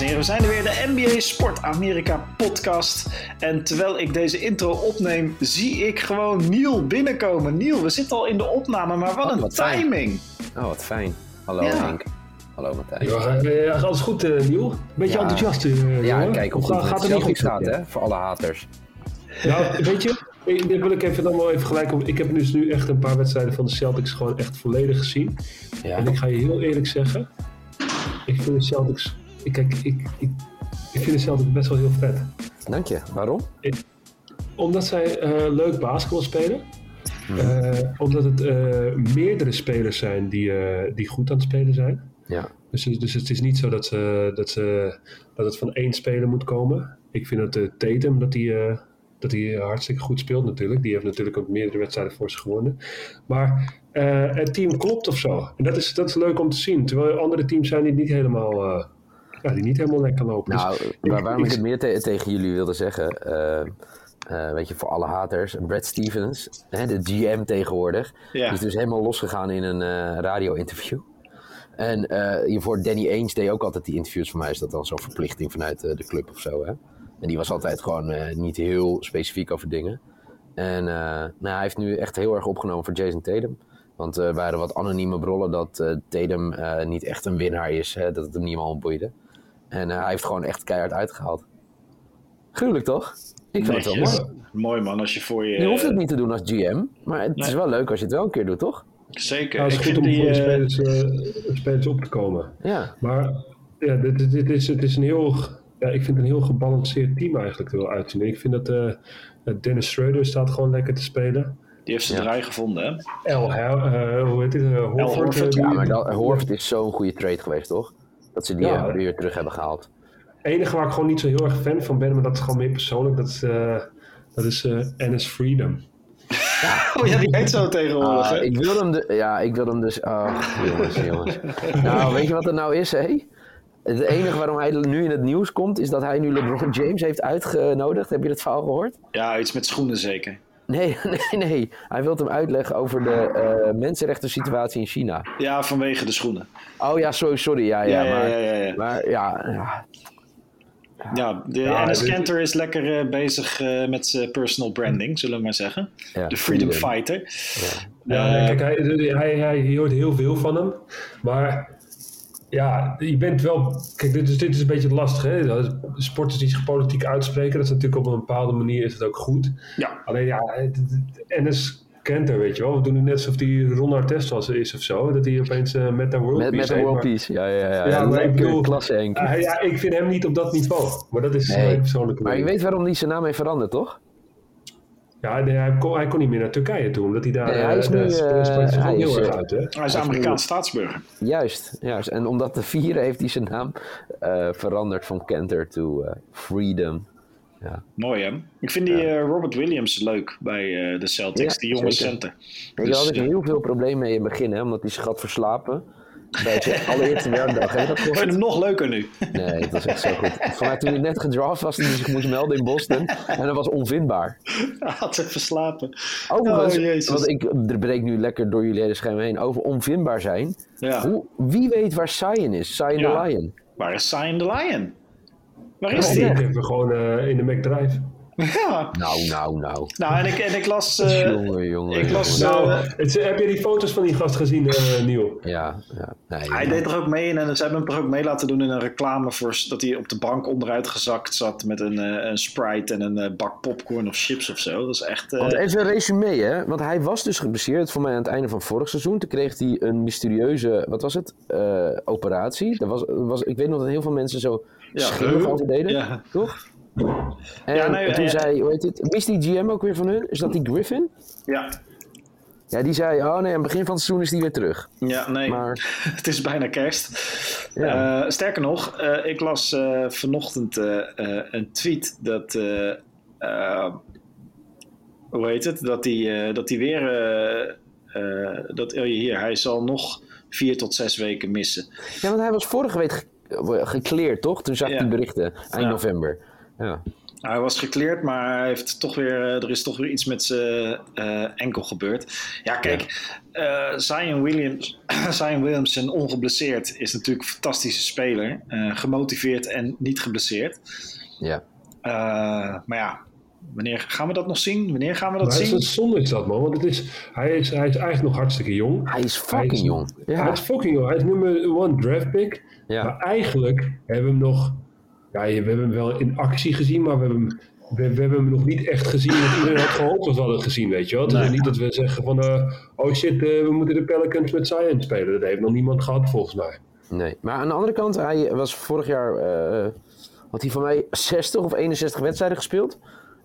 dames en heren, we zijn er weer, de NBA Sport Amerika podcast. En terwijl ik deze intro opneem, zie ik gewoon Niel binnenkomen. Niel, we zitten al in de opname, maar wat Oh, een wat fijn. timing. Oh, wat fijn. Hallo Ja. Henk. Hallo Matthijs. Ja, eh, alles goed, eh Niel? Beetje Ja. enthousiast, eh, Ja, jongen. kijk hoe goed gaat het Celtics goed gaat, hè? Voor alle haters. Nou, weet je, ik- dit wil ik even dan wel even gelijk op. Ik heb dus nu echt een paar wedstrijden van de Celtics gewoon echt volledig gezien. Ja. En ik ga je heel eerlijk zeggen, ik vind de Celtics, ik, kijk, ik, ik, ik vind de Celtics best wel heel vet. Dank je. Waarom? Omdat zij eh, leuk basketbal spelen. Hmm. Eh, omdat het eh, meerdere spelers zijn die, die goed aan het spelen zijn. Ja. Dus, dus het is niet zo dat, ze, dat, ze, dat het van één speler moet komen. Ik vind dat Tatum dat eh, dat hij hartstikke goed speelt natuurlijk. Die heeft natuurlijk ook meerdere wedstrijden voor zich gewonnen. Maar het team klopt of zo. En dat is, dat is leuk om te zien. Terwijl er andere teams zijn die niet helemaal, ja, die niet helemaal lekker lopen. Dus Nou, waar, waarom ik ik- het meer te- tegen jullie wilde zeggen, eh, eh, weet je, voor alle haters, Brad Stevens, hè, de GM tegenwoordig, Ja. die is dus helemaal losgegaan in een eh, radio-interview. En eh hiervoor Danny Ainge deed ook altijd die interviews. Voor mij is dat dan zo'n verplichting vanuit eh, de club of zo. Hè? En die was altijd gewoon eh, niet heel specifiek over dingen. En eh, nou, hij heeft nu echt heel erg opgenomen voor Jason Tatum. Want er waren wat anonieme brollen dat eh, Tatum eh, niet echt een winnaar is. Hè? Dat het hem niemand boeide. En eh, hij heeft gewoon echt keihard uitgehaald. Gruwelijk toch? Ik vind het wel mooi. Mooi man, als je voor je... Je hoeft het niet te doen als GM. Maar het is wel leuk als je het wel een keer doet, toch? Zeker. Ja, het is ik goed om die... voor de eh, spelers, eh, spelers op te komen. Ja. Maar ja, dit, dit, dit is, het is een heel, ja, ik vind het een heel gebalanceerd team eigenlijk er wel uitzien. Ik vind dat eh, Dennis Schroeder staat gewoon lekker te spelen. die heeft zijn Ja. draai gevonden, hè? El, eh, hoe heet het? eh, Horford. Ja, maar dat, Horford is zo'n goede trade geweest, toch? Dat ze die Ja. eh, weer terug hebben gehaald. Het enige waar ik gewoon niet zo heel erg fan van ben, maar dat is gewoon meer persoonlijk, dat is, eh dat is eh Ennis Freedom. Oh ja, die heet zo tegenwoordig, Ah, ik wil hem, de, ja, ik wil hem dus. Ach, jongens, jongens. Nou, weet je wat er nou is, hé? Het enige waarom hij nu in het nieuws komt, is dat hij nu LeBron James heeft uitgenodigd. Heb je dat verhaal gehoord? Ja, iets met schoenen zeker. Nee, nee, nee. Hij wil hem uitleggen over de eh mensenrechten situatie in China. Ja, vanwege de schoenen. Oh ja, sorry, sorry. Ja, ja, Ja, ja, maar, ja, ja, ja. maar ja, ja. Ja, de Ja, Enes dit- Kanter is lekker eh, bezig eh, met zijn personal branding, zullen we maar zeggen. ja, De Freedom freedom. Fighter. Ja, nee, kijk, hij, hij, hij, hoort heel veel van hem. Maar ja, je bent wel. Kijk, dit is, dit is een beetje lastig. Hè? Dat is- Sporters die zich politiek uitspreken, dat is natuurlijk op een bepaalde manier is het ook goed. Ja. Alleen ja, het- het- Ennis Kenter, weet je wel. We doen het net alsof die Ron Artest was is of zo. Dat hij opeens eh, met de World Met, Peace met World maar- Peace. Ja, ja, ja. Ja, maar ik bedoel- klasse, Henk. Ja, hij- ja, ik vind hem niet op dat niveau. Maar dat is Nee, mijn persoonlijke Maar je weet waarom hij zijn naam heeft veranderd, toch? Ja, nee, hij, kon, hij kon niet meer naar Turkije toe, omdat hij daar... Nee, hij is nu, daar hij heel is, erg eh, uit, hè? Hij is Amerikaans staatsburger. Juist, juist. En om dat te vieren heeft hij zijn naam eh, veranderd van Kenter to eh, Freedom. Ja. Mooi hè? Ik vind die eh, Robert Williams leuk bij eh, de Celtics, Ja, die jonge zeker. center. Daar Dus, had ik heel veel problemen mee in het begin, hè, omdat hij zich had verslapen. Bij zijn allereerste werkdag. Heb je dat ik vind gehoord? hem nog leuker nu. Nee, het was echt zo goed. Vanuit toen hij net gedraft was en hij zich moest melden in Boston. En dat was onvindbaar. Hij had even slapen. Overigens, Oh, Jezus. want ik er breek nu lekker door jullie hele scherm heen, over onvindbaar zijn. Ja. Hoe, wie weet waar Sion is? Ja. the Lion. Waar is Sion the Lion? Waar is Die die? hebben gewoon eh, in de McDrive. Ja. Nou, nou, nou. Nou, en ik, en ik las... eh, jongen, jongen. ik las- jongen. Nou, het, heb je die foto's van die gast gezien, eh Niel? Ja, ja. Nee, hij deed er ook mee in en ze hebben hem er ook mee laten doen in een reclame voor dat hij op de bank onderuit gezakt zat met een, eh, een Sprite en een eh, bak popcorn of chips of zo. Dat is echt... eh, Want even een resume, hè? Want hij was dus geblesseerd voor mij aan het einde van vorig seizoen. Toen kreeg hij een mysterieuze, wat was het? Eh, operatie. Dat was, was, ik weet nog dat heel veel mensen zo Ja, over deden. Ja. Toch? En, Ja, nee, en toen ja. zei, hoe heet het? Is die GM ook weer van hun? Is dat die Griffin? ja. Ja, die zei, oh nee, aan het begin van het seizoen is die weer terug. Ja, nee. Maar- het is bijna kerst. Ja. Eh, sterker nog, eh, ik las eh, vanochtend eh, eh, een tweet dat. eh, eh, hoe heet het? Dat hij eh, dat hij weer. eh, eh, dat, oh, hier, hij zal nog vier tot zes weken missen. Ja, want hij was vorige week ge- gekleerd, toch? Toen zag ik Ja. die berichten, eind Ja. november. Ja. Hij was gekleerd, maar hij heeft toch weer, eh, er is toch weer iets met zijn uh, enkel gebeurd. Ja, kijk, uh, Zion, Williams, Zion Williamson ongeblesseerd is natuurlijk een fantastische speler. Uh, gemotiveerd en niet geblesseerd. Ja. maar ja, wanneer gaan we dat nog zien? Wanneer gaan we dat maar zien? Het is zonde is dat man, want het is, hij, is, hij is eigenlijk nog hartstikke jong. Hij is fucking Hij is- jong. Ja. Hij is fucking jong, hij is nummer one draft pick. ja. Maar eigenlijk hebben we hem nog, ja, we hebben hem wel in actie gezien, maar we hebben hem, we, we hebben hem nog niet echt gezien wat iedereen had gehoopt dat we hadden gezien, weet je wel. Het is Nee. niet dat we zeggen van, eh, oh shit, eh, we moeten de Pelicans met Zion spelen. Dat heeft nog niemand gehad volgens mij. Nee, maar aan de andere kant, hij was vorig jaar, eh, had hij van mij 60 of 61 wedstrijden gespeeld.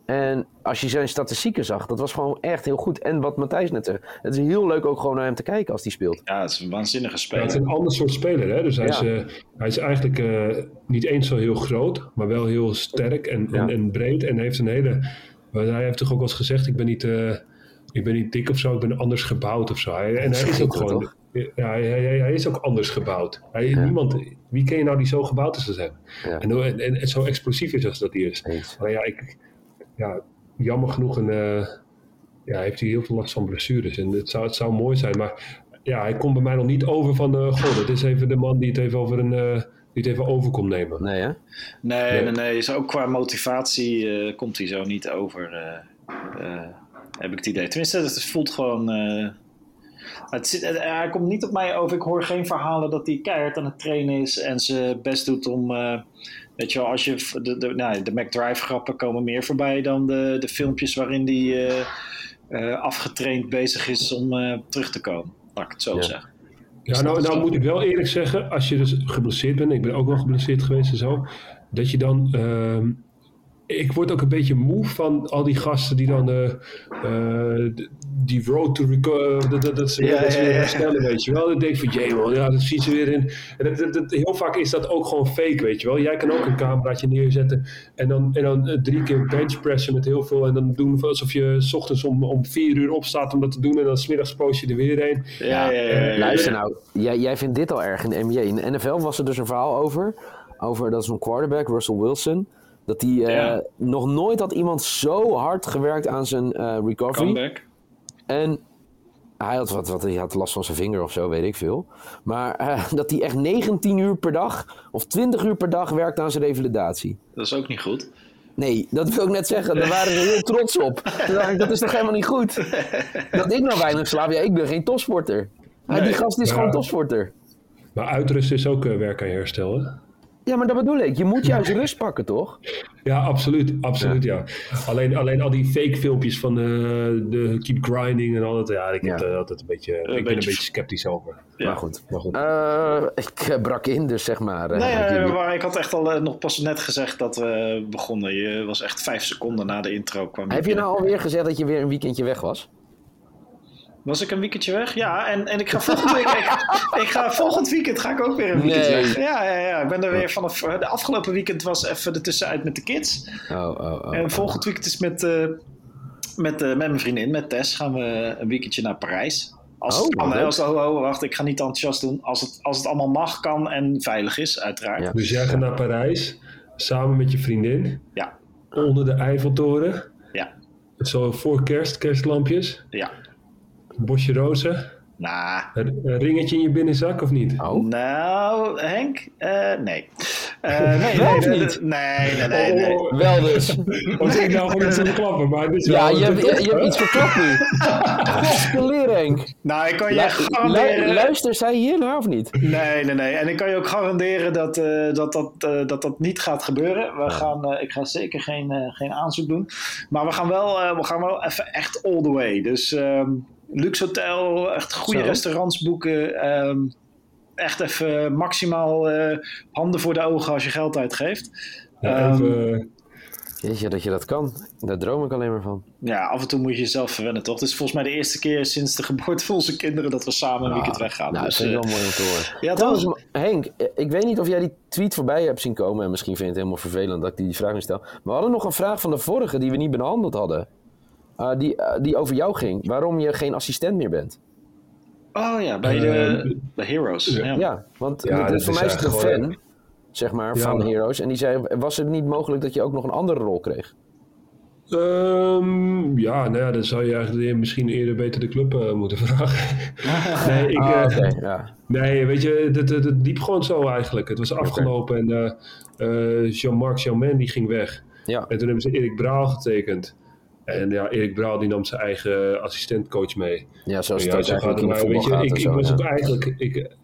En als je zijn statistieken zag, dat was gewoon echt heel goed. En wat Matthijs net zei, het is heel leuk ook gewoon naar hem te kijken als hij speelt. Ja, het is een waanzinnige Ja, speler. het is een ander soort speler, hè. Dus hij, Ja. is, eh, hij is eigenlijk eh, niet eens zo heel groot, maar wel heel sterk en, en, Ja. en breed. En heeft een hele, maar hij heeft toch ook wel eens gezegd, ik ben niet... eh, ik ben niet dik of zo, ik ben anders gebouwd of zo. Hij, en hij is ook gewoon. toch? Ja, hij, hij, hij is ook anders gebouwd. Hij, Ja. niemand, wie ken je nou die zo gebouwd is als hem? Ja. En, en, en, zo explosief is als dat hij is. Maar ja, ik, ja jammer genoeg een, eh, ja, heeft hij heel veel last van blessures. En het zou, het zou mooi zijn, maar ja, hij komt bij mij nog niet over van, eh goh, dat is even de man die het even over een, eh, die het even over komt nemen. Nee, hè? Nee, Nee. nee, nee. Zo ook qua motivatie eh, komt hij zo niet over, eh, eh, heb ik het idee. Tenminste, het voelt gewoon... eh, het zit, hij komt niet op mij over. Ik hoor geen verhalen dat hij keihard aan het trainen is en zijn best doet om... eh, weet je wel, als je... De, de, nou, de McDrive grappen komen meer voorbij dan de, de filmpjes waarin hij eh, eh, afgetraind bezig is om eh, terug te komen. Laat ik het zo Ja. zeggen. Ja, nou, nou moet ik wel eerlijk zeggen, als je dus geblesseerd bent, ik ben ook wel geblesseerd geweest en zo, dat je dan. Ik word ook een beetje moe van al die gasten die dan eh, eh, d- die road to reco- dat, dat, dat ze, Ja, dat ze ja, weer ja. herstellen, weet je wel. Dan denk ik van, jee man, ja, dat zien ze weer in. En dat, dat, dat- heel vaak is dat ook gewoon fake, weet je wel. Jij kan ook een cameraatje neerzetten en dan, en dan eh, drie keer benchpressen met heel veel en dan doen alsof je 's ochtends om, om vier uur opstaat om dat te doen en dan smiddags post je er weer een. Ja, ja, ja, ja. Luister nou, jij, jij vindt dit al erg in de NBA. In de NFL was er dus een verhaal over. Over dat zo'n quarterback, Russell Wilson. Dat hij eh, Ja. nog nooit had iemand zo hard gewerkt aan zijn eh, recovery. Comeback. En hij had, wat, wat, hij had last van zijn vinger of zo, weet ik veel. Maar eh, dat hij echt 19 uur per dag of 20 uur per dag werkt aan zijn revalidatie. Dat is ook niet goed. Nee, dat wil ik net zeggen. Daar waren ze heel trots op. Toen dacht ik, dat is toch helemaal niet goed? Dat ik nou weinig slaap. Ja, ik ben geen topsporter. Maar die gast is gewoon topsporter. Maar uitrusten is ook eh, werk aan je herstel, hè? Ja, maar dat bedoel ik. Je moet juist rust pakken, toch? Ja, absoluut. Absoluut, ja. Alleen, alleen al die fake filmpjes van eh, de keep grinding en al dat. Ja, ik, heb er altijd een beetje, ik ben beetje- een beetje sceptisch over. Ja. Maar goed. Maar goed. Eh, ik eh, brak in, dus zeg maar. eh, Nee, jullie. maar ik had echt al nog pas net gezegd dat we begonnen. Je was echt vijf seconden na de intro kwam Heb je nou alweer gezegd dat je weer een weekendje weg was? Was ik een weekendje weg? Ja, en, en ik ga volgend week, ik, ik ga volgend weekend ga ik ook weer een weekend Nee. weg. Ja, ja, ja. Ik ben er weer vanaf. De afgelopen weekend was even er tussenuit met de kids. Oh, oh, oh. en volgend weekend is met, eh, met, eh, met mijn vriendin, met Tess, gaan we een weekendje naar Parijs. Als het Oh, kan, hè, leuk. als het, oh, oh, wacht, ik ga niet te enthousiast doen. Als het, als het allemaal mag, kan en veilig is, uiteraard. Ja. Dus jij gaat naar Parijs samen met je vriendin Ja, onder de Eiffeltoren. ja, Zo voor kerst, kerstlampjes. ja. Bosje rozen. Nou, Een, een ringetje in je binnenzak of niet? Oh? Nou, Henk? Eh, nee. Eh, nee, nee, niet? nee, nee, nee, nee. Oh, Wel dus. Zeg ik nou gewoon iets aan het klappen? Maar dit is Ja, wel je hebt, je, je hebt iets verklapt nu. Godskeleer, Henk. Nou, ik kan je Lu- garanderen... lu- luister zij hier naar of niet? Nee, nee, nee. En ik kan je ook garanderen dat eh, dat, dat, eh, dat, dat niet gaat gebeuren. We gaan, eh, ik ga zeker geen, eh, geen aanzoek doen. Maar we gaan wel, eh, we gaan wel even echt all the way. Dus ehm, luxe hotel, echt goede Zo. restaurants boeken. ehm, echt even maximaal eh, handen voor de ogen als je geld uitgeeft. Ja, Ehm, even, Jeetje, dat je dat kan. Daar droom ik alleen maar van. Ja, af en toe moet je jezelf verwennen, toch? Het is volgens mij de eerste keer sinds de geboorte van onze kinderen dat we samen een weekend weggaan. Nou, dat dus, ik eh, wel mooi om te horen. ja, Trouwens? Henk, eh, ik weet niet of jij die tweet voorbij hebt zien komen. En misschien vind je het helemaal vervelend dat ik die vraag niet stel. Maar we hadden nog een vraag van de vorige die we niet behandeld hadden. Uh, die, uh, die over jou ging. Waarom je geen assistent meer bent. Oh ja, bij de, Uh, bij Heroes. Ja. Ja, want Ja, dat voor is mij is het een fan. zeg maar, Ja. van Heroes. En die zei, was het niet mogelijk dat je ook nog een andere rol kreeg? Ehm, ja, nou ja, dan zou je eigenlijk misschien eerder beter de club eh, moeten vragen. nee, ik, Ah, eh, ja. nee, weet je, het, het, het liep gewoon zo eigenlijk. Het was afgelopen en eh, eh, Jean-Marc Jaumen die ging weg. Ja, En toen hebben ze Erik Braal getekend. En ja, Erik Braal die nam zijn eigen assistentcoach mee. ja zoals Ja, het zo gaat het. Maar weet je, ik, en ik zo. was ja. ook eigenlijk, ik,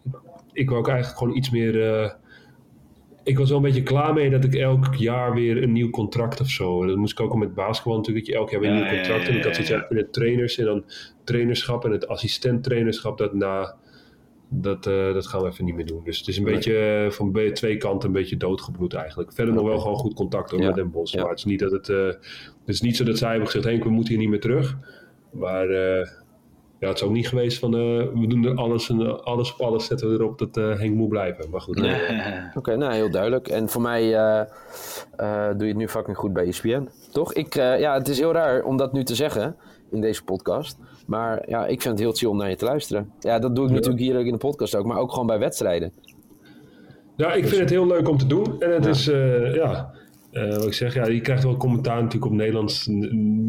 ik wou ook eigenlijk gewoon iets meer. eh, ik was wel een beetje klaar mee dat ik elk jaar weer een nieuw contract of zo. Dat moest ik ook al met basketbal natuurlijk, dat je elk jaar weer een Ja, nieuw ja, contract. ja, en ik had zoiets ja. in de trainers en dan trainerschap en het assistent-trainerschap, dat na. Dat, eh, dat gaan we even niet meer doen. Dus het is een Nee. beetje eh, van twee kanten een beetje doodgebloed eigenlijk. Verder nog wel gewoon goed contact hoor, Ja. met Den Bosch. Ja. Maar het is niet dat het. eh, het is niet zo dat zij hebben gezegd: Henk, we moeten hier niet meer terug. Maar eh, ja, het is ook niet geweest van. eh, we doen er alles, en alles op alles zetten we erop dat eh, Henk moet blijven. Maar goed. Nee. Oké, nou heel duidelijk. En voor mij eh, eh, doe je het nu fucking goed bij ESPN. Toch? Ik, eh, ja, het is heel raar om dat nu te zeggen in deze podcast. Maar ja, ik vind het heel chill om naar je te luisteren. Ja, dat doe ik Ja. natuurlijk hier ook in de podcast ook, maar ook gewoon bij wedstrijden. Ja, ik vind het heel leuk om te doen. En het Ja. is, eh, ja, eh, wat ik zeg, ja, je krijgt wel commentaar natuurlijk op Nederlands.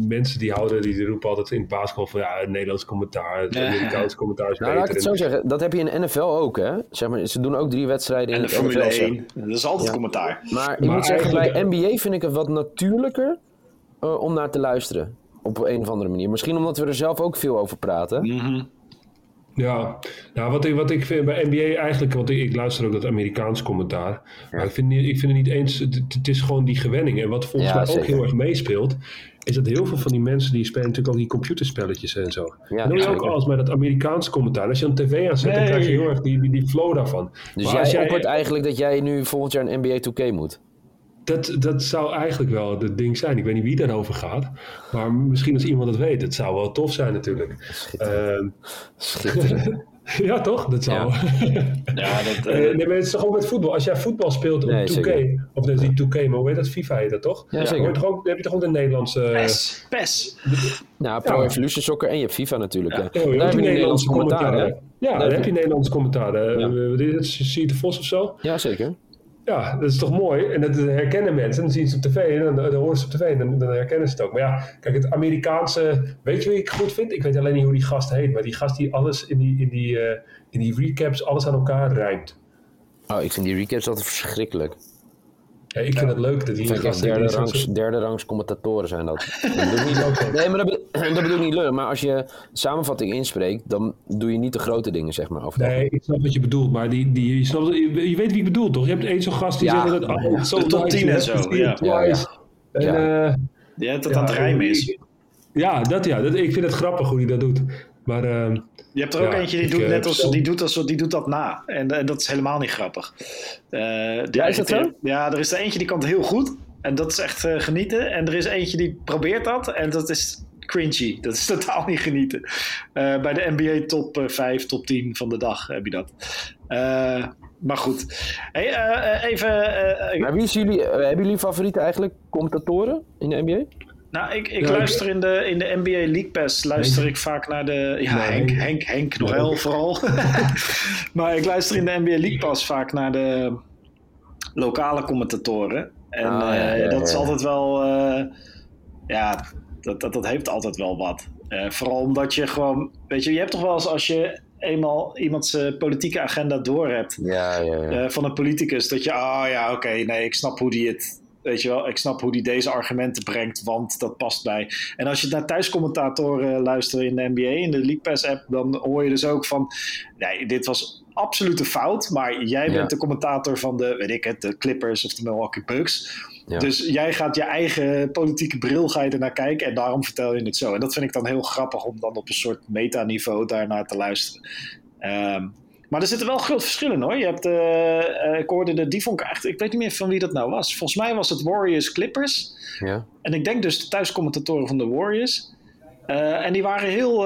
Mensen die houden, die roepen altijd in het basketbal van ja, het Nederlands commentaar, het. Amerikaans commentaar is Nou, laat ik het zo En- zeggen. Dat heb je in de NFL ook, hè? Zeg maar, ze doen ook drie wedstrijden in En de Formule NFL. 1. Dat is altijd Ja. commentaar. Maar ik Maar moet zeggen, bij NBA vind ik het wat natuurlijker eh, om naar te luisteren. Op een of andere manier. Misschien omdat we er zelf ook veel over praten. Mhm. Ja, nou, wat, ik, wat ik vind bij NBA eigenlijk, want ik, ik luister ook dat Amerikaans commentaar. Maar ik vind, ik vind het niet eens, het, het is gewoon die gewenning. En wat volgens Ja, mij ook zeker. heel erg meespeelt, is dat heel veel van die mensen die spelen natuurlijk ook die computerspelletjes en zo. Ja, en dan ook alles met dat Amerikaanse commentaar. Als je een tv aanzet, dan Nee. krijg je heel erg die, die, die flow daarvan. Dus Maar jij, als jij- eigenlijk dat jij nu volgend jaar een NBA 2K moet. Dat, dat zou eigenlijk wel het ding zijn. Ik weet niet wie daarover gaat. Maar misschien als iemand het weet. Het zou wel tof zijn natuurlijk. Ehm, Schitterend. ja, toch? Dat zou. Ja, dat, Eh, eh, nee, maar het is toch ook met voetbal. Als jij voetbal speelt op Nee, 2K, zeker. of dat is niet 2K, maar hoe heet dat? FIFA heet dat toch? Ja, Dan zeker. hoort toch ook- dan heb je toch ook de Nederlandse... PES. PES. Nou, Pro Ja. Evolution Soccer en je hebt FIFA natuurlijk. Ja. je Daar heb je nu Nederlandse commentaar. Ja, dan heb je Nederlandse commentaren. Ja. Eh, is de Vos of zo? Ja, zeker. Ja, dat is toch mooi? En dat herkennen mensen. Dan zien ze op tv en dan, horen ze op tv en dan, dan herkennen ze het ook. Maar ja, kijk, het Amerikaanse... Weet je wie ik goed vind? Ik weet alleen niet hoe die gast heet. Maar die gast die alles in die, in die, eh, in die recaps, alles aan elkaar rijmt. Oh, ik vind die recaps altijd verschrikkelijk. Ja, ik vind het leuk dat die gasten... derde rangs, derde rangs commentatoren zijn dat. dat bedoel ik niet, nee, maar dat, bedoel, dat bedoel ik niet lullen. Maar als je samenvatting inspreekt, dan doe je niet de grote dingen, zeg maar. Over Nee, ik snap wat je bedoelt, maar die, die, je, snapt, je, je weet wie ik bedoel, toch? Je hebt één zo'n gast die Ja. zegt dat oh, De top nice, 10 en zo, ja. twice. Ja, En, Ja. eh, hebt dat ja, aan het rijmen is. Ja, dat ja. Dat, ik vind het grappig hoe hij dat doet. Maar ehm, Je hebt er ook Ja, eentje die ik, doet eh, net als die doet, als, die doet dat na. En, en dat is helemaal niet grappig. Eh, Ja, is dat zo? Ja, er is er eentje die kan het heel goed. En dat is echt eh, genieten. En er is eentje die probeert dat. En dat is cringy. Dat is totaal niet genieten. Eh, bij de NBA top eh, 5, top 10 van de dag heb je dat. Eh, maar goed. Hey, eh, eh, even... eh, Maar wie is jullie, eh, hebben jullie favorieten eigenlijk commentatoren in de NBA? Nou, ik, ik Ja, luister in de, in de NBA League Pass luister ik vaak naar de... Ja, Nee, Henk, Henk. Henk, Nee. wel vooral. maar ik luister in de NBA League Pass vaak naar de lokale commentatoren. En Ah, ja, eh, ja, dat is ja. altijd wel... eh, ja, dat, dat, dat heeft altijd wel wat. Eh, vooral omdat je gewoon... Weet je, je hebt toch wel eens als je eenmaal iemands politieke agenda door hebt Ja, ja, ja. eh, van een politicus. Dat je, ah ja, oké, nee, ik snap hoe die het. Weet je wel, ik snap hoe die deze argumenten brengt, want dat past bij. En als je naar thuiscommentatoren luistert in de NBA, in de League Pass app, dan hoor je dus ook van, nee, dit was absolute fout, maar jij Ja. bent de commentator van de, weet ik het, de Clippers of de Milwaukee Bucks. Ja. Dus jij gaat je eigen politieke bril ga je ernaar kijken en daarom vertel je het zo. En dat vind ik dan heel grappig om dan op een soort metaniveau daarnaar te luisteren. Ehm, maar er zitten wel grote verschillen hoor. Je hebt, eh, eh, ik hoorde de, ik echt, ik weet niet meer van wie dat nou was. Volgens mij was het Warriors Clippers. ja. En ik denk dus de thuiscommentatoren van de Warriors. Eh, en die waren heel.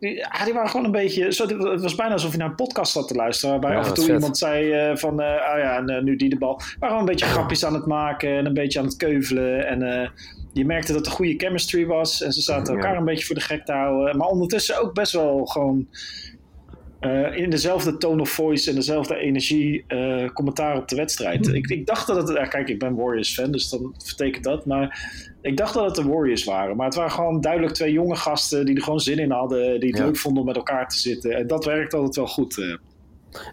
die, ja, die waren gewoon een beetje. Zo, het was bijna alsof je naar een podcast zat te luisteren. Waarbij Ja, af en toe vet. iemand zei: van. ah ja, en nu die de bal. We waren gewoon een beetje grapjes aan het maken. En een beetje aan het keuvelen. En je merkte dat er goede chemistry was. En ze zaten Ja. elkaar een beetje voor de gek te houden. Maar ondertussen ook best wel gewoon. Eh, in dezelfde tone of voice en dezelfde energie eh, commentaar op de wedstrijd. Hm. Ik, ik dacht dat het, kijk, ik ben Warriors fan, dus dan vertekent dat. Maar ik dacht dat het de Warriors waren. Maar het waren gewoon duidelijk twee jonge gasten die er gewoon zin in hadden, die het Ja. leuk vonden om met elkaar te zitten. En dat werkt altijd wel goed. eh.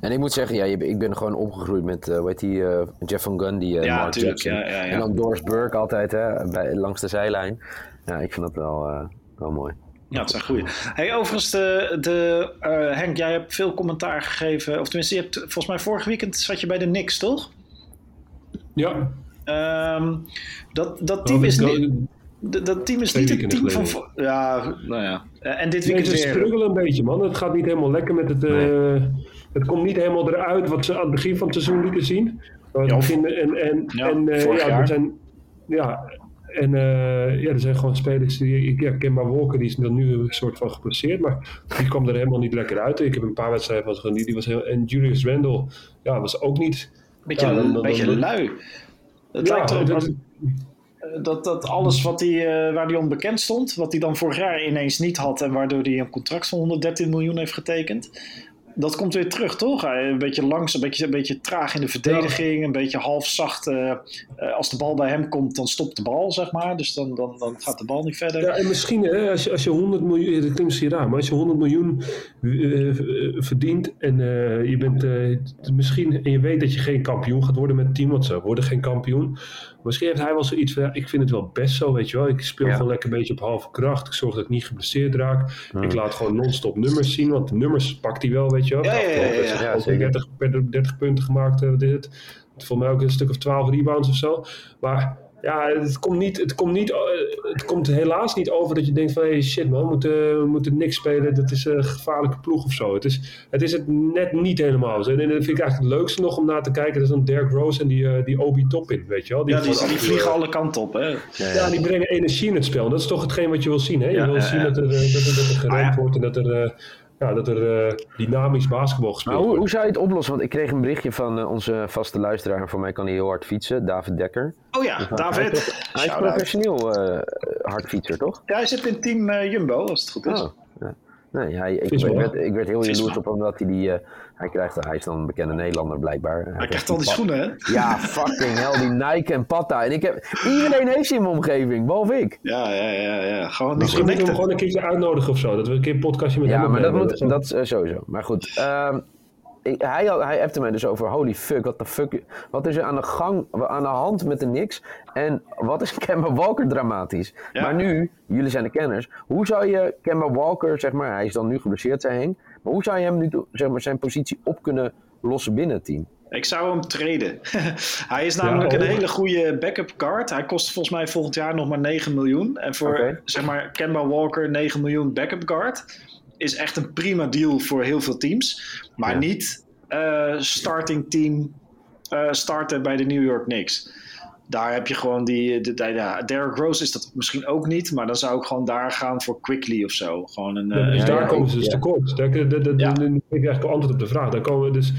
En ik moet zeggen, ja, ik ben gewoon opgegroeid met, hoe heet die, Jeff Van Gundy, eh Ja, Mark tuurlijk, Jackson. ja, ja, ja. En dan Doris Burke altijd, hè, bij, langs de zijlijn. Ja, ik vind dat wel, wel mooi. Ja, het zijn goeie. Hey, overigens, de, de, eh, Henk, jij hebt veel commentaar gegeven. Of tenminste, je hebt, volgens mij vorig weekend zat je bij de Knicks, toch? Ja, Ehm, dat, dat team is niet... Dat, team is niet het team van... geleden. Ja, nou ja. Eh, En dit Nee, weekend ze weer. struggelen een beetje, man. Het gaat niet helemaal lekker met het. eh, Het komt niet helemaal eruit wat ze aan het begin van het seizoen lieten zien. Ja, of- en, en, Ja, en ja, er zijn. Ja, en eh, ja, er zijn gewoon spelers die. Ja, Kemba Walker die is nu een soort van geblesseerd, maar die kwam er helemaal niet lekker uit. Ik heb een paar wedstrijden van gezien, die was heel. En Julius Randle, ja, was ook niet. Beetje, Ja, dan- dan- beetje lui. Het Ja, lijkt erop dat- dat, dat, alles wat hij, eh, waar hij onbekend stond, wat hij dan vorig jaar ineens niet had en waardoor hij een contract van 113 miljoen heeft getekend, dat komt weer terug, toch? Een beetje langs, een beetje, een beetje traag in de verdediging, een beetje half zacht. eh, eh, als de bal bij hem komt, dan stopt de bal, zeg maar. Dus dan, dan, dan gaat de bal niet verder. Ja, en misschien hè, als, je, als je 100 miljoen, dat klinkt maar als je 100 miljoen eh, verdient en je bent misschien en je weet dat je geen kampioen gaat worden met het team, want ze worden geen kampioen. Misschien heeft hij wel zoiets van, ja, ik vind het wel best zo, weet je wel. Ik speel Ja. gewoon lekker een beetje op halve kracht. Ik zorg dat ik niet geblesseerd raak. Hmm. Ik laat gewoon non-stop nummers zien, want de nummers pakt hij wel, weet je wel. Ja, ja, ja, ja, ja. Afgelopen Ja, ook zeker. 30, per 30 punten gemaakt, eh, wat is het? Volgens mij ook een stuk of 12 rebounds of zo. Maar ja, het komt, niet, het, komt niet, eh, het komt helaas niet over dat je denkt van hey, shit man, we moeten, we moeten niks spelen. Dat is een gevaarlijke ploeg of zo. Het is het, is het net niet helemaal. zo. En dat vind ik eigenlijk het leukste nog om naar te kijken. Dat is dan Derek Rose en die, eh, die Obi Toppin, weet je wel. ja, die, af die vliegen alle kanten op, hè? Ja, ja, die brengen energie in het spel. Dat is toch hetgeen wat je wil zien. Hè? Je Ja, wil ja, zien ja. dat er, eh, dat er, dat er gerend Ah, ja. wordt en dat er, eh, ja, dat er eh, dynamisch basketbal gespeeld hoe, wordt. hoe zou je het oplossen? Want ik kreeg een berichtje van eh, onze vaste luisteraar. En voor mij kan hij heel hard fietsen. David Dekker. Oh ja, Hij David. hij is professioneel eh hardfietser, toch? Ja, hij zit in team Jumbo, als het goed is. Oh, ja. Nee, hij, ik, Visma. werd, ik werd heel Visma. jaloers op hem omdat hij die... eh, hij, krijgt, hij is dan een bekende Nederlander blijkbaar. Hij krijgt al die schoenen, hè? Ja, fucking hell, die Nike en Patta. En ik heb, iedereen heeft ze in mijn omgeving, behalve ik. Ja, ja, ja, ja. Gewoon niet Misschien moeten we hem gewoon een keertje uitnodigen of zo. Dat we een keer een podcastje met Ja, hem maar dat, moet, dat is eh, sowieso. Maar goed, ehm, hij, hij appte mij dus over, holy fuck, wat de fuck, wat is er aan de, gang, aan de hand met de Knicks? En wat is Kemba Walker dramatisch? Ja. Maar nu, jullie zijn de kenners, hoe zou je Kemba Walker, zeg maar, hij is dan nu geblesseerd, zei Henk, maar hoe zou je hem nu, zeg maar, zijn positie op kunnen lossen binnen het team? Ik zou hem treden. hij is namelijk Ja, oh. een hele goede backup card. Hij kost volgens mij volgend jaar nog maar 9 miljoen. En voor Oké. zeg maar Kemba Walker 9 miljoen backup guard is echt een prima deal voor heel veel teams. Maar Ja. niet eh, starting team eh, starten bij de New York Knicks. Daar heb je gewoon die. De, de- ja, Derrick Rose is dat misschien ook niet. Maar dan zou ik gewoon daar gaan voor Quickly of zo. Gewoon een. Ja, eh, dus Ja, daar ja, komen ze dus ja. tekort. Daar, daar, je eigenlijk antwoord op de vraag. Daar komen, dus,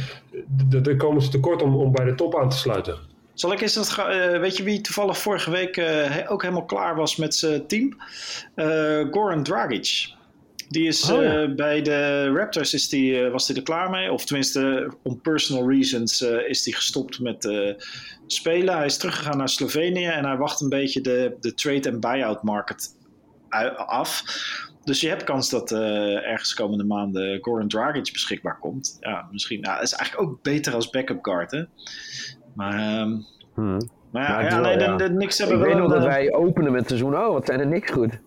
daar, komen ze tekort om, om bij de top aan te sluiten. Zal ik eens dat. eh, weet je wie toevallig vorige week eh, ook helemaal klaar was met zijn team? Eh, Goran Dragic. Die is Oh, ja. eh, bij de Raptors is die, eh, was hij er klaar mee. Of tenminste, om personal reasons eh, is hij gestopt met spelen. Hij is teruggegaan naar Slovenië en hij wacht een beetje de, de trade- en buyout market af. Dus je hebt kans dat ergens komende maanden Goran Dragic beschikbaar komt. Ja, misschien. Nou, dat is eigenlijk ook beter als backup guard, hè? Maar, ehm, Hmm. maar ja, ja, nee, wel, de, ja. de Knicks Ik hebben weet wel nog dat wij openen met het seizoen, oh, wat zijn er niks goed.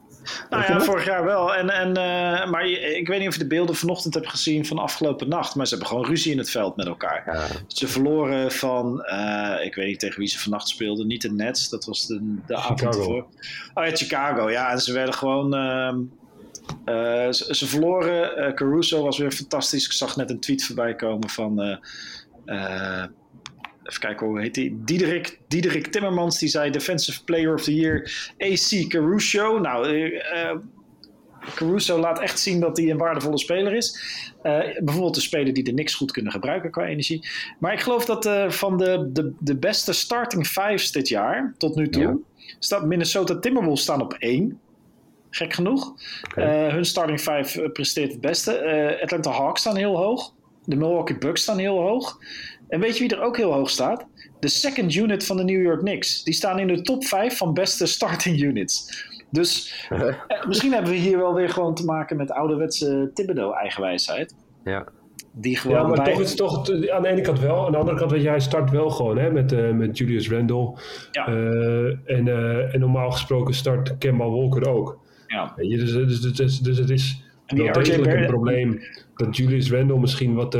Nou ja, vorig jaar wel. En, en, eh, maar ik weet niet of je de beelden vanochtend hebt gezien van afgelopen nacht. Maar ze hebben gewoon ruzie in het veld met elkaar. Ja, Ze verloren van, eh, ik weet niet tegen wie ze vannacht speelden. Niet de Nets, dat was de, de avond ervoor. Oh ja, Chicago. Ja, en ze werden gewoon... ehm, eh, ze, ze verloren. Caruso was weer fantastisch. Ik zag net een tweet voorbij komen van... even kijken, hoe heet die? Diederik, Diederik Timmermans, die zei Defensive Player of the Year AC Caruso. Nou, eh, eh, Caruso laat echt zien dat hij een waardevolle speler is. Eh, bijvoorbeeld een speler die er niks goed kunnen gebruiken qua energie. Maar ik geloof dat van de, de, de beste starting fives dit jaar, tot nu toe, Ja. staat Minnesota Timberwolves staan op één. gek genoeg. Okay. hun starting 5 presteert het beste. Atlanta Hawks staan heel hoog. De Milwaukee Bucks staan heel hoog. En weet je wie er ook heel hoog staat? De second unit van de New York Knicks. Die staan in de top 5 van beste starting units. Dus eh, misschien hebben we hier wel weer gewoon te maken met ouderwetse Thibodeau-eigenwijsheid. Ja. Die gewoon ja, maar toch is het toch aan de ene kant wel. Aan de andere kant, weet jij start wel gewoon hè, met, uh, met Julius Randle. Ja. Uh, en, uh, en normaal gesproken start Kemba Walker ook. Ja. Weet je, dus, dus, dus, dus, dus het is wel degelijk een probleem dat Julius Randle misschien wat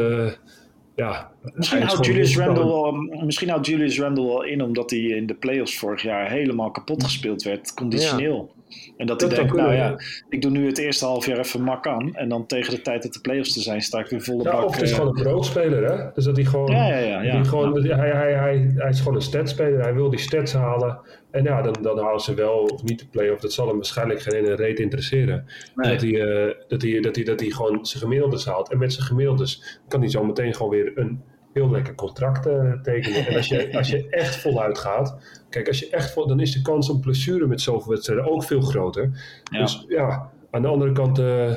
ja, misschien, houdt Julius Randle wel, misschien houdt Julius Randle wel in omdat hij in de playoffs vorig jaar helemaal kapot gespeeld werd, conditioneel. En dat, hij denkt, nou ja, ik doe nu het eerste half jaar even mak aan. En dan tegen de tijd dat de playoffs te zijn, sta ik weer volle ja, bak. Of het is gewoon een broodspeler, hè? Dus dat hij gewoon... Ja, ja, ja. gewoon, hij, hij, hij, hij is gewoon een statspeler. Hij wil die stats halen. En ja, dan, dan halen ze wel of niet de play-off. Dat zal hem waarschijnlijk geen ene reet interesseren. Dat, hij, uh, dat, hij, dat, hij, dat hij gewoon zijn gemiddeldes haalt. En met zijn gemiddeldes kan hij zo meteen gewoon weer een heel lekker contract uh, tekenen. En als je, als je echt voluit gaat, kijk, als je echt vol, dan is de kans op blessure met zoveel wedstrijden ook veel groter. Dus ja, aan de andere kant, uh,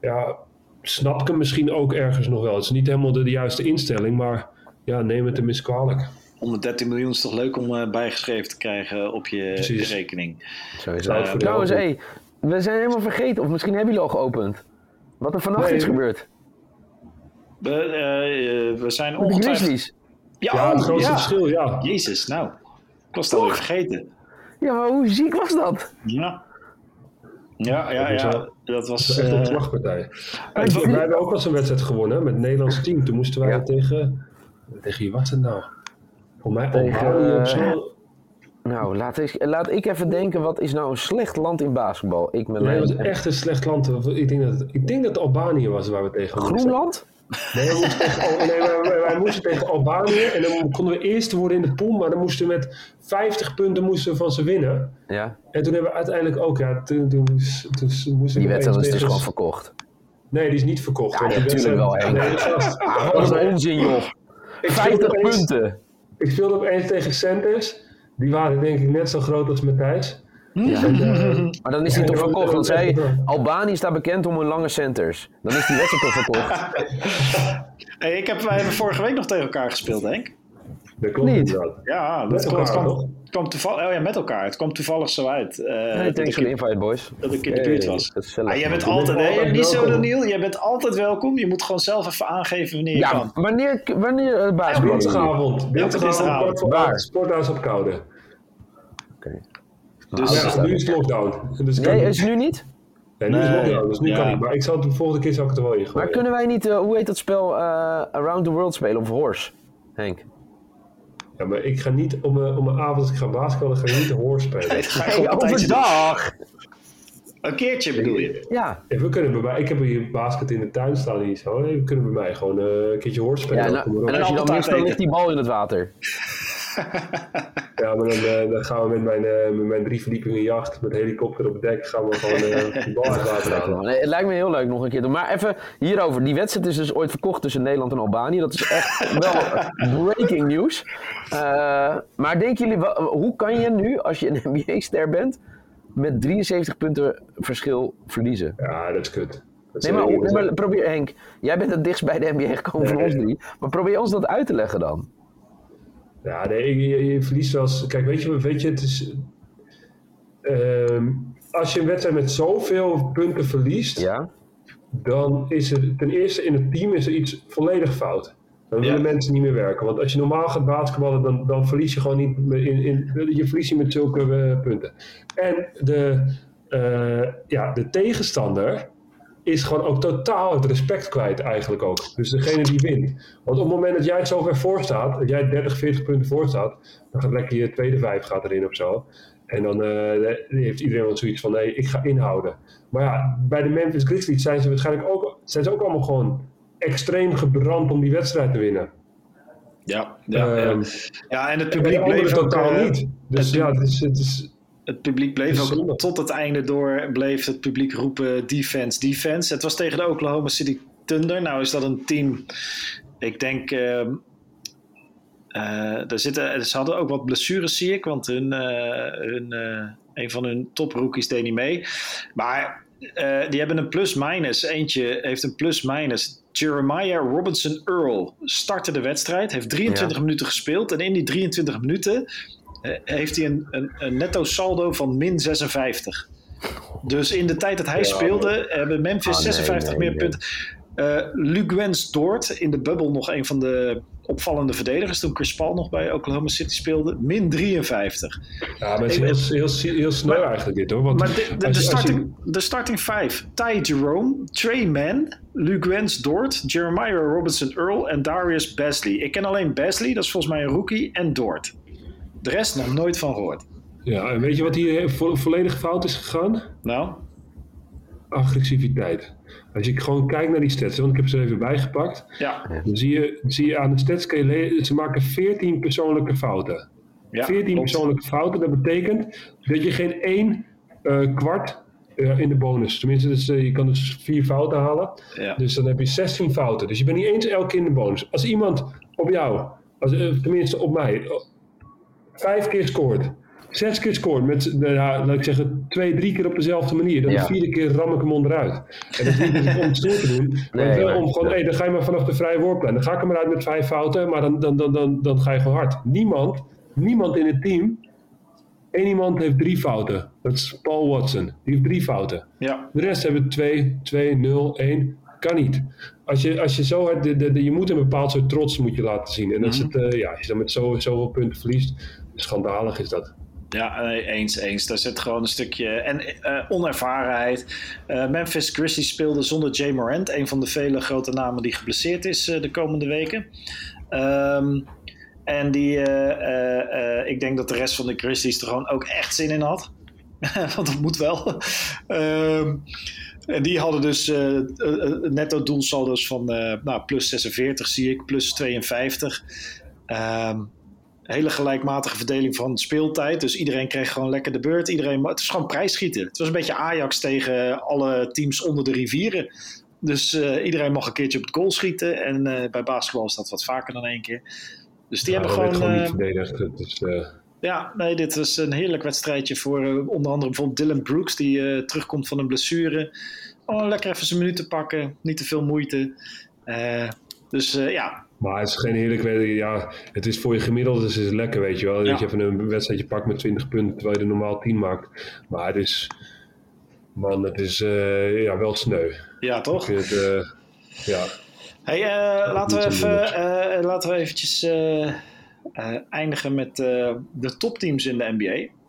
ja, snap ik hem misschien ook ergens nog wel. Het is niet helemaal de, juiste instelling, maar ja, neem het tenminste kwalijk. 113 miljoen is toch leuk om uh, bijgeschreven te krijgen op je, je rekening. Zo is het. Trouwens, hey, we zijn helemaal vergeten, of misschien hebben jullie al geopend. Wat er vannacht nee, is gebeurd. We, uh, we zijn ongetwijfeld... Ja, ja, het grootste verschil, ja. Jezus, nou. Ik was het alweer vergeten. Ja, maar hoe ziek was dat? Ja. Ja, ja, ja. Dat was... Dat echt een slagpartij. Uh, wij hebben ook wel eens een wedstrijd gewonnen met het Nederlands team. Toen moesten wij tegen... Tegen wie was het nou? Voor mij tegen... Uh, nou, laat ik, laat ik even denken, wat is nou een slecht land in basketbal? Ik met nee, het was echt een slecht land. Ik denk dat, ik denk dat het Albanië was waar we tegen Groenland? Nee, we moesten tegen, nee wij, moesten tegen Albanië en dan konden we eerste worden in de pool, maar dan moesten we met 50 punten moesten we van ze winnen. Ja. En toen hebben we uiteindelijk ook, ja, toen, toen, toen moesten Die wedstrijd is dus gewoon verkocht. Nee, die is niet verkocht. Ja, natuurlijk wel. Hè. Nee, dat is onzin, joh. 50 punten. ik speelde opeens tegen Centers. Die waren denk ik net zo groot als Matthijs. Ja. maar dan is hij toch verkocht, want zij, Albanië staat bekend om hun lange centers. Dan is die wedstrijd toch verkocht. hey, ik heb, wij hebben vorige week nog tegen elkaar gespeeld, Henk. Dat klopt niet. Ja, dat kwam, toevallig, oh ja, met elkaar. Het kwam toevallig zo uit. Uh, nee, thanks voor de invite, boys. Dat ik in de buurt was. ah, jij bent altijd, nee, niet zo Daniel, jij bent altijd welkom. Je moet gewoon zelf even aangeven wanneer je ja, kan. Wanneer, wanneer uh, basketbal? Dinsdagavond. Dinsdagavond. Waar? Sporthuis op Koude. Oké. Okay. Dus ja, nu is het lockdown. Dus nee, is nu niet? Nee, nu is het lockdown, dus nu kan niet. Maar ik zal het de volgende keer zal ik het er wel in gooien. Maar kunnen wij niet, uh, hoe heet dat spel, uh, Around the World spelen of Horse, Henk? Ja, maar ik ga niet om mijn, om mijn avond, als ik ga basketballen, ga ik niet de horse spelen. nee, hey, overdag! Een keertje bedoel je? Ja. ja. we kunnen bij mij, ik heb hier basket in de tuin staan hier zo. We kunnen bij mij gewoon uh, een keertje horse spelen. Ja, nou, en als je dan mist, dan ligt die bal in het water. ja, maar dan, uh, dan, gaan we met mijn, uh, met mijn drie verdiepingen jacht, met helikopter op het dek, gaan we gewoon uh, de bal uit water halen. Nee, het lijkt me heel leuk nog een keer doen. Maar even hierover. Die wedstrijd is dus ooit verkocht tussen Nederland en Albanië. Dat is echt wel breaking news. maar denken jullie, hoe kan je nu, als je een NBA-ster bent, met 73 punten verschil verliezen? Ja, dat is kut. nee, maar, nee, maar, probeer Henk, jij bent het dichtst bij de NBA gekomen nee, van ons drie. Maar probeer ons dat uit te leggen dan. Ja, nee, je, je, verliest wel eens. Kijk, weet je, weet je het is. Uh, als je een wedstrijd met zoveel punten verliest, ja. dan is er ten eerste in het team is er iets volledig fout. Dan willen mensen niet meer werken. Want als je normaal gaat basketballen, dan, dan verlies je gewoon niet. In, in, je verliest je met zulke uh, punten. En de, uh, ja, de tegenstander is gewoon ook totaal het respect kwijt eigenlijk ook. Dus degene die wint. Want op het moment dat jij zo ver voor staat, dat jij 30, 40 punten voor staat, dan gaat lekker je tweede vijf gaat erin of zo. En dan uh, heeft iedereen wel zoiets van, nee, ik ga inhouden. Maar ja, bij de Memphis Grizzlies zijn ze waarschijnlijk ook, zijn ze ook allemaal gewoon extreem gebrand om die wedstrijd te winnen. Ja, ja, um, ja. en het publiek bleef totaal uh, niet. Dus ja, het is, het is het publiek bleef ook tot het einde door, bleef het publiek roepen defense, defense. Het was tegen de Oklahoma City Thunder. Nou is dat een team, ik denk, uh, daar zitten, ze hadden ook wat blessures, zie ik. Want hun, hun, een van hun toprookies deed niet mee. Maar die hebben een plus-minus. Eentje heeft een plus-minus. Jeremiah Robinson Earl startte de wedstrijd. Heeft 23 minuten gespeeld. En in die 23 minuten heeft hij een, een, een netto saldo van min 56. Dus in de tijd dat hij speelde, hebben Memphis 56 meer punten. Uh, Luc Wens Dort in de bubbel nog een van de opvallende verdedigers. Toen Chris Paul nog bij Oklahoma City speelde. Min 53. Ja, maar het is heel, heel, heel snel maar, eigenlijk dit hoor. Want maar de, de, de starting, de starting five. Ty Jerome, Trey Mann, Luke Wens Dort, Jeremiah Robinson Earl en Darius Basley. Ik ken alleen Basley, dat is volgens mij een rookie, en Dort. De rest nog nooit van gehoord. Ja, en weet je wat hier vo volledig fout is gegaan? Nou? Agressiviteit. Als je gewoon kijkt naar die stats, want ik heb ze er even bijgepakt. Ja. Dan zie je, zie je aan de stats, ze maken 14 persoonlijke fouten. Ja, 14 persoonlijke fouten, dat betekent dat je geen één uh, kwart uh, in de bonus. Tenminste, dus, uh, je kan dus vier fouten halen. Ja. Dus dan heb je 16 fouten. Dus je bent niet eens elke keer in de bonus. Als iemand op jou, als, tenminste op mij, vijf keer scoort, zes keer scoort, met, nou, laat ik zeggen, twee, drie keer op dezelfde manier, dan de vierde keer ram ik hem onderuit. En dat is niet om het stoer te doen, maar nee, wel om gewoon, hey, dan ga je maar vanaf de vrije worplijn. Dan ga ik hem eruit met vijf fouten, maar dan, dan, dan, dan, dan ga je gewoon hard. Niemand, niemand in het team, één iemand heeft drie fouten. Dat is Paul Watson, die heeft drie fouten. Ja. De rest hebben twee, twee, nul, één. Kan niet. Als je, als je zo hard, de, de, de, je moet een bepaald soort trots moet je laten zien. En dat mm -hmm. is het, uh, ja, als je dan met zo, zoveel punten verliest, schandalig is dat. Ja, eens, eens. Daar zit gewoon een stukje en uh, onervarenheid. Uh, Memphis Grizzlies speelde zonder Jay Morant, een van de vele grote namen die geblesseerd is uh, de komende weken. Um, en die, ik denk dat de rest van de Grizzlies er gewoon ook echt zin in had. Want dat moet wel. um, en die hadden dus netto doelsaldo's van nou, plus 46 zie ik, plus 52. Um, hele gelijkmatige verdeling van speeltijd. Dus iedereen kreeg gewoon lekker de beurt. Iedereen, het was gewoon prijsschieten. Het was een beetje Ajax tegen alle teams onder de rivieren. Dus uh, iedereen mag een keertje op het goal schieten. En uh, bij basketbal is dat wat vaker dan één keer. Dus die hebben gewoon... gewoon niet verdedigd. Dus. Ja, nee, dit was een heerlijk wedstrijdje voor onder andere bijvoorbeeld Dylan Brooks... die terugkomt van een blessure. Oh, lekker even zijn minuten pakken. Niet te veel moeite. dus ja, maar het is geen heerlijk wedstrijd. Ja, het is voor je gemiddelde dus is het lekker, weet je wel. Ja. Dat je even een wedstrijdje pakt met 20 punten terwijl je er normaal 10 maakt. Maar het is, man, het is uh, ja, wel sneu. Ja, toch? Ik vind het, uh, ja. Hey, uh, laten, we even, laten we eventjes eindigen met de topteams in de NBA.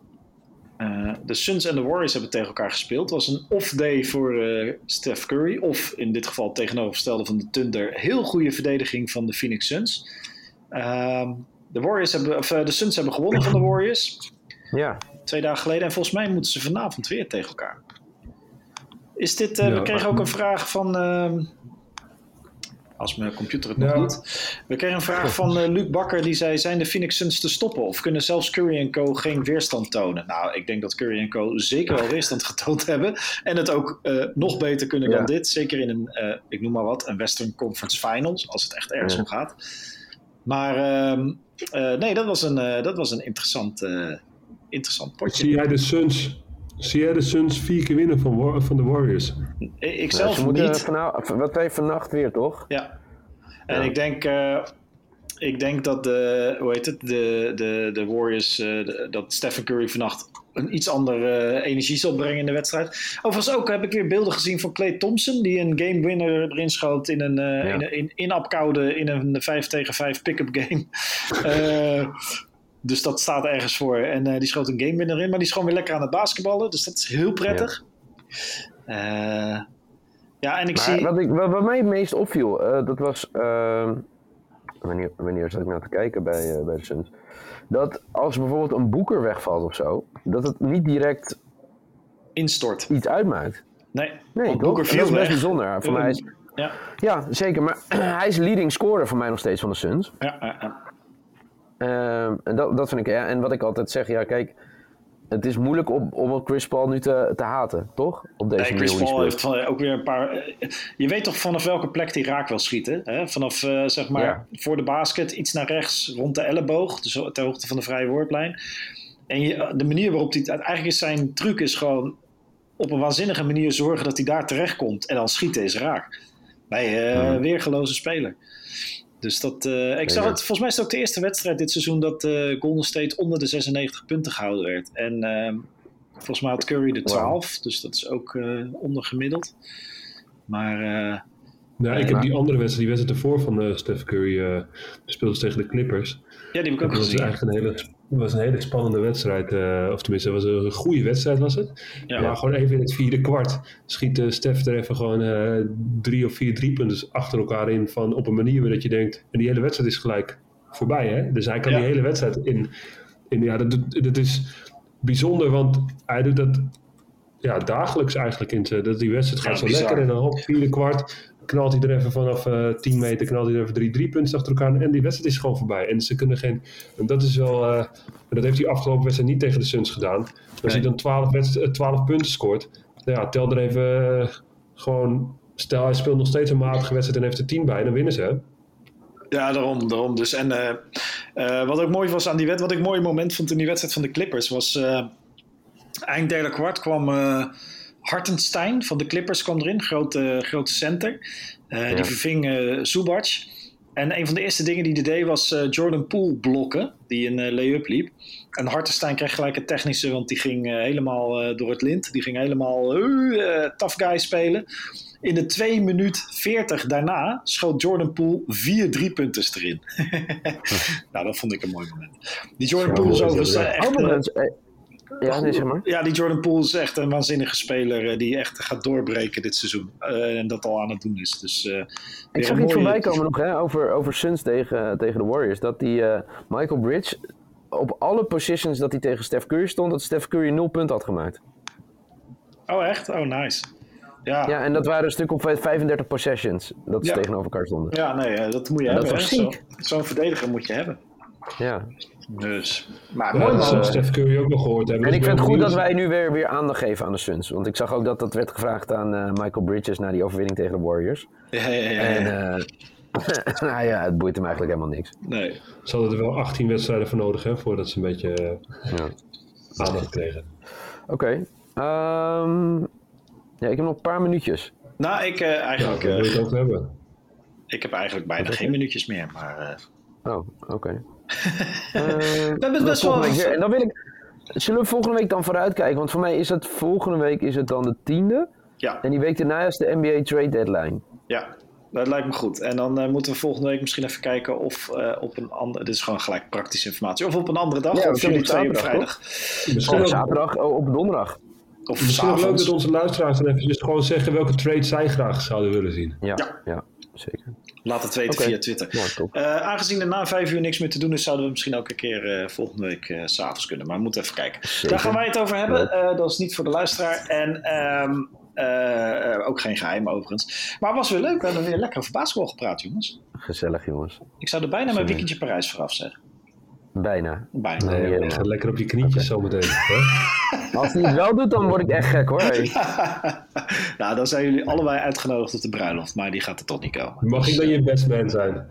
Uh, de Suns en de Warriors hebben tegen elkaar gespeeld. Het was een off-day voor uh, Steph Curry. Of in dit geval tegenovergestelde van de Thunder. Heel goede verdediging van de Phoenix Suns. Uh, de, Warriors hebben, of, uh, de Suns hebben gewonnen van de Warriors. Ja. Twee dagen geleden. En volgens mij moeten ze vanavond weer tegen elkaar. Is dit, ja, we kregen ook een vraag van ehm, als mijn computer het nog ja. doet. We kregen een vraag van uh, Luc Bakker die zei: Zijn de Phoenix Suns te stoppen? Of kunnen zelfs Curry Co. geen weerstand tonen? Nou, ik denk dat Curry Co. zeker wel weerstand getoond hebben. En het ook uh, nog beter kunnen ja. dan dit. Zeker in een, uh, ik noem maar wat, een Western Conference Finals. Als het echt ergens om gaat. Maar nee, dat was een, dat was een interessant, interessant potje. Zie jij de Suns Zie jij de Suns vier keer winnen van, van de Warriors? Ik zelf niet. Vanavond, wat heeft vannacht weer, toch? Ja. En ja. ik denk... Uh, ik denk dat de, hoe heet het, de, de, de Warriors, uh, de, dat Stephen Curry vannacht een iets andere uh, energie zal brengen in de wedstrijd. Overigens ook heb ik weer beelden gezien van Clay Thompson, die een game winner erin schoot in een uh, ja. in, in, in in een 5 tegen 5 pick-up game. Dus dat staat ergens voor. En uh, die schoot een game winner in. Maar die is gewoon weer lekker aan het basketballen. Dus dat is heel prettig. Ja, uh, ja en ik maar zie... Wat, ik, wat, wat mij het meest opviel, uh, dat was... wanneer, wanneer zat ik nou te kijken bij, bij de Suns? Dat als bijvoorbeeld een boeker wegvalt of zo... Dat het niet direct... Instort. Iets uitmaakt. Nee, nee boeker viel dat is best bijzonder. Voor mij is, ja. ja, zeker. Maar hij is leading scorer voor mij nog steeds van de Suns. Ja, ja, ja. Uh, en dat, dat vind ik, ja, en wat ik altijd zeg, ja, kijk, het is moeilijk om, om Chris Paul nu te, te haten, toch? Op deze Nee, manier Chris Paul heeft van- ook weer een paar... eh, Je weet toch vanaf welke plek die raak wil schieten? Hè? Vanaf, eh, zeg maar, Ja. voor de basket, iets naar rechts, rond de elleboog. Dus ter hoogte van de vrije worplijn. En je, de manier waarop hij... Eigenlijk is zijn truc is gewoon op een waanzinnige manier zorgen dat hij daar terecht komt. En dan schieten is raak. Nee, eh Mhm. weergeloze speler. Dus dat, eh, ik zag het, volgens mij is het ook de eerste wedstrijd dit seizoen dat eh, Golden State onder de 96 punten gehouden werd. En ehm, volgens mij had Curry de Wauw. 12, dus dat is ook eh ondergemiddeld. Maar Nou, ik heb die andere wedstrijd, die wedstrijd ervoor van Steph Curry, speelde tegen de Clippers. ja, die heb ik ook Dat gezien. eigenlijk een hele, dat was een hele spannende wedstrijd. eh, of tenminste, het was een goede wedstrijd was het. Ja. Maar gewoon even in het vierde kwart schiet Steph er even gewoon eh, drie of vier driepunten achter elkaar in. Van, op een manier dat je denkt, en die hele wedstrijd is gelijk voorbij. Hè? Dus hij kan Ja. die hele wedstrijd in. in ja, dat, dat is bijzonder, want hij doet dat ja, dagelijks eigenlijk. In dat die wedstrijd gaat Ja, zo bizar. lekker en dan op vierde kwart knalt hij er even vanaf eh 10 meter, knalt hij er even drie drie punten achter elkaar en die wedstrijd is gewoon voorbij. En ze kunnen geen, en dat is wel, eh, dat heeft hij afgelopen wedstrijd niet tegen de Suns gedaan. Als Nee. hij dan 12, wedst- eh, 12 punten scoort, nou ja, tel er even gewoon, stel hij speelt nog steeds een matige wedstrijd en heeft er 10 bij, dan winnen ze. Ja, daarom. daarom. Dus, en wat ook mooi was aan die wedstrijd, wat ik mooi moment vond in die wedstrijd van de Clippers, was eind derde kwart kwam Hartenstein van de Clippers kwam erin, grote, grote center. Eh, Ja. Die verving eh Zubac. En een van de eerste dingen die hij deed was eh, Jordan Poole blokken, die een lay-up liep. En Hartenstein kreeg gelijk het technische, want die ging helemaal eh, door het lint. Die ging helemaal tough guy spelen. In de 2 minuut 40 daarna schoot Jordan Poole vier driepunters erin. nou, dat vond ik een mooi moment. Die Jordan Ja, Poole is overigens echt... ja, nee, zeg maar. ja, die Jordan Poole is echt een waanzinnige speler eh, die echt gaat doorbreken dit seizoen. Eh, en dat al aan het doen is. Dus, eh, Ik zag iets mooie- voorbij komen nog hè, over, over Suns tegen, tegen de Warriors. Dat die Michael Bridge op alle positions dat hij tegen Steph Curry stond, dat Steph Curry nul punt had gemaakt. Oh, echt? Oh, nice. Ja, ja. Ja, en dat waren een stuk op 35 possessions dat ze Ja. tegenover elkaar stonden. nee, eh, dat moet je Ja, dat hebben. was ziek. Zo'n verdediger moet je hebben. Ja. Dus, maar mooi dat man. Steph Curry ook nog gehoord hebben. En ik vind het goed dat wij nu weer, weer aandacht geven aan de Suns. Want ik zag ook dat dat werd gevraagd aan eh, Michael Bridges na die overwinning tegen de Warriors. Ja, ja, ja. En eh, nou ja, het boeit hem eigenlijk helemaal niks. Nee. Ze hadden er wel 18 wedstrijden voor nodig hè, voordat ze een beetje eh, Ja. aandacht kregen. Oké. Ehm, ja, ik heb nog een paar minuutjes. Nou, ik, eh, Ja, eigenlijk, wil je eh, het over hebben. ik heb eigenlijk bijna geen minuutjes meer. Maar eh, Oh, oké. we hebben best wel... En dan wil ik. Zullen we volgende week dan vooruitkijken? Want voor mij is het volgende week is het dan de tiende. Ja, En die week daarna is de NBA trade deadline. ja, dat lijkt me goed. En dan eh, moeten we volgende week misschien even kijken of eh, op een andere... Dit is gewoon gelijk praktische informatie. Of op een andere dag. Ja, of jullie op twee op vrijdag. Misschien ook- zaterdag, oh, op donderdag. Of Misschien leuk dat onze luisteraars dan even gewoon zeggen welke trade zij graag zouden willen zien. Ja, ja. Ja. Zeker. Laat het weten via Twitter. Eh, aangezien er na vijf uur niks meer te doen is, zouden we misschien ook een keer eh, volgende week eh, s s'avonds kunnen. Maar we moeten even kijken. Zeker. Daar gaan wij het over hebben. Eh, dat is niet voor de luisteraar. En ehm, eh, eh, ook geen geheim overigens. Maar het was weer leuk. We hebben weer lekker over basketbal gepraat, jongens. Gezellig, jongens. Ik zou er bijna mijn weekendje Parijs vooraf zeggen. Bijna. Bijna. Nee, Je helemaal. gaat lekker op je knietjes zometeen. Hè? Als hij het wel doet, dan word ik echt gek hoor. Nou, dan zijn jullie allebei uitgenodigd op de bruiloft. Maar die gaat er toch niet komen. Mag ik dan je best man zijn?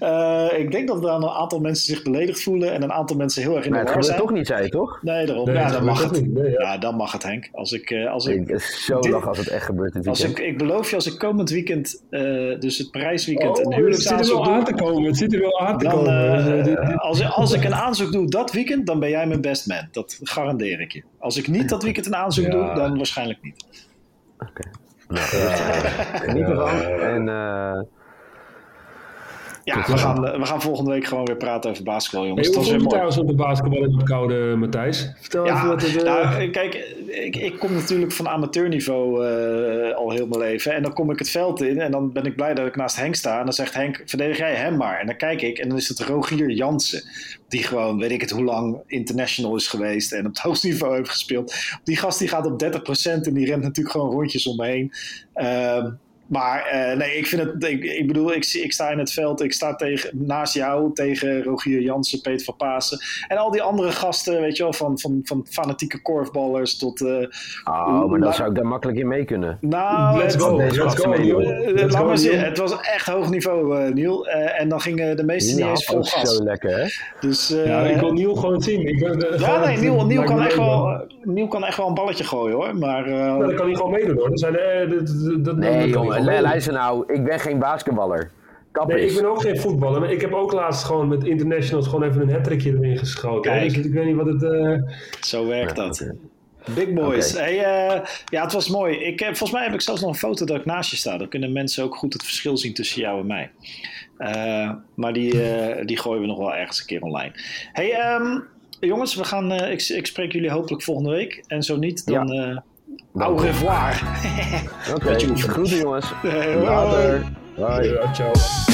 Eh, ik denk dat er een aantal mensen zich beledigd voelen. En een aantal mensen heel erg in Maar de het war zijn. toch niet, zei je toch? Nee, daarom. Nee, ja, dat dan mag het. niet? Nee, ja. Ja, dan mag het, Henk. Als ik, eh, als ik Ik is zo Dit- als het echt gebeurt dit Als ik, ik beloof je, als ik komend weekend, eh, dus het prijsweekend, een Oh, het zit er huwelijksaanzoek wel aan te komen. Het zit er wel aan te dan, komen. als, als ik een aanzoek doe dat weekend, dan ben jij mijn best man. Dat garandeer ik je. Als ik niet dat weekend een aanzoek Ja. doe, dan waarschijnlijk niet. Oké. Nou, geniet ervan. En eh, Ja, we gaan, eh, we gaan volgende week gewoon weer praten over basketbal, jongens. Hey, dat hoe mooi. trouwens op de basketbal in het koude, Matthijs? Vertel even Ja, wat het... eh, nou, kijk, ik, ik kom natuurlijk van amateurniveau eh, al heel mijn leven. En dan kom ik het veld in en dan ben ik blij dat ik naast Henk sta. En dan zegt Henk, verdedig jij hem maar. En dan kijk ik en dan is het Rogier Jansen. Die gewoon, weet ik het hoe lang, international is geweest en op het hoogste niveau heeft gespeeld. Die gast die gaat op 30% en die rent natuurlijk gewoon rondjes om me heen. Ehm, maar uh, nee, ik vind het. Ik, ik, bedoel, ik, ik sta in het veld. Ik sta tegen, naast jou tegen Rogier Jansen, Peter van Pasen. En al die andere gasten, weet je wel, van, van, van fanatieke korfballers tot. Uh, oh, maar dan zou ik daar makkelijk in mee kunnen. Nou, let's go. Let's go, Niel. Maar zien. Het was echt hoog niveau, uh, Niel. en dan gingen de meesten niet eens vol gas. zo lekker, hè? Dus, ja, ik wil Niel gewoon zien. Ik wil, ja, nee, Niel, Niel, kan echt wel, Niel kan echt wel een balletje gooien, hoor. Maar, nou, dan kan hij gewoon meedoen, hoor. Dat zijn, dat, dat, nee, jongen luister nou, ik ben geen basketballer. Kap nee, ik ben ook geen voetballer, maar ik heb ook laatst gewoon met internationals gewoon even een hattrickje erin geschoten. Kijk. Dus ik weet niet wat het... Uh... Zo werkt dat. Big boys. Hey, uh, ja, het was mooi. Ik heb, volgens mij heb ik zelfs nog een foto dat ik naast je sta. Dan kunnen mensen ook goed het verschil zien tussen jou en mij. Uh, maar die, die gooien we nog wel ergens een keer online. Hey, um, jongens, we gaan, ik, ik, spreek jullie hopelijk volgende week. En zo niet, dan... Ja Au revoir. Oké, okay. groeten jongens. Later. Bye. Ja, ciao.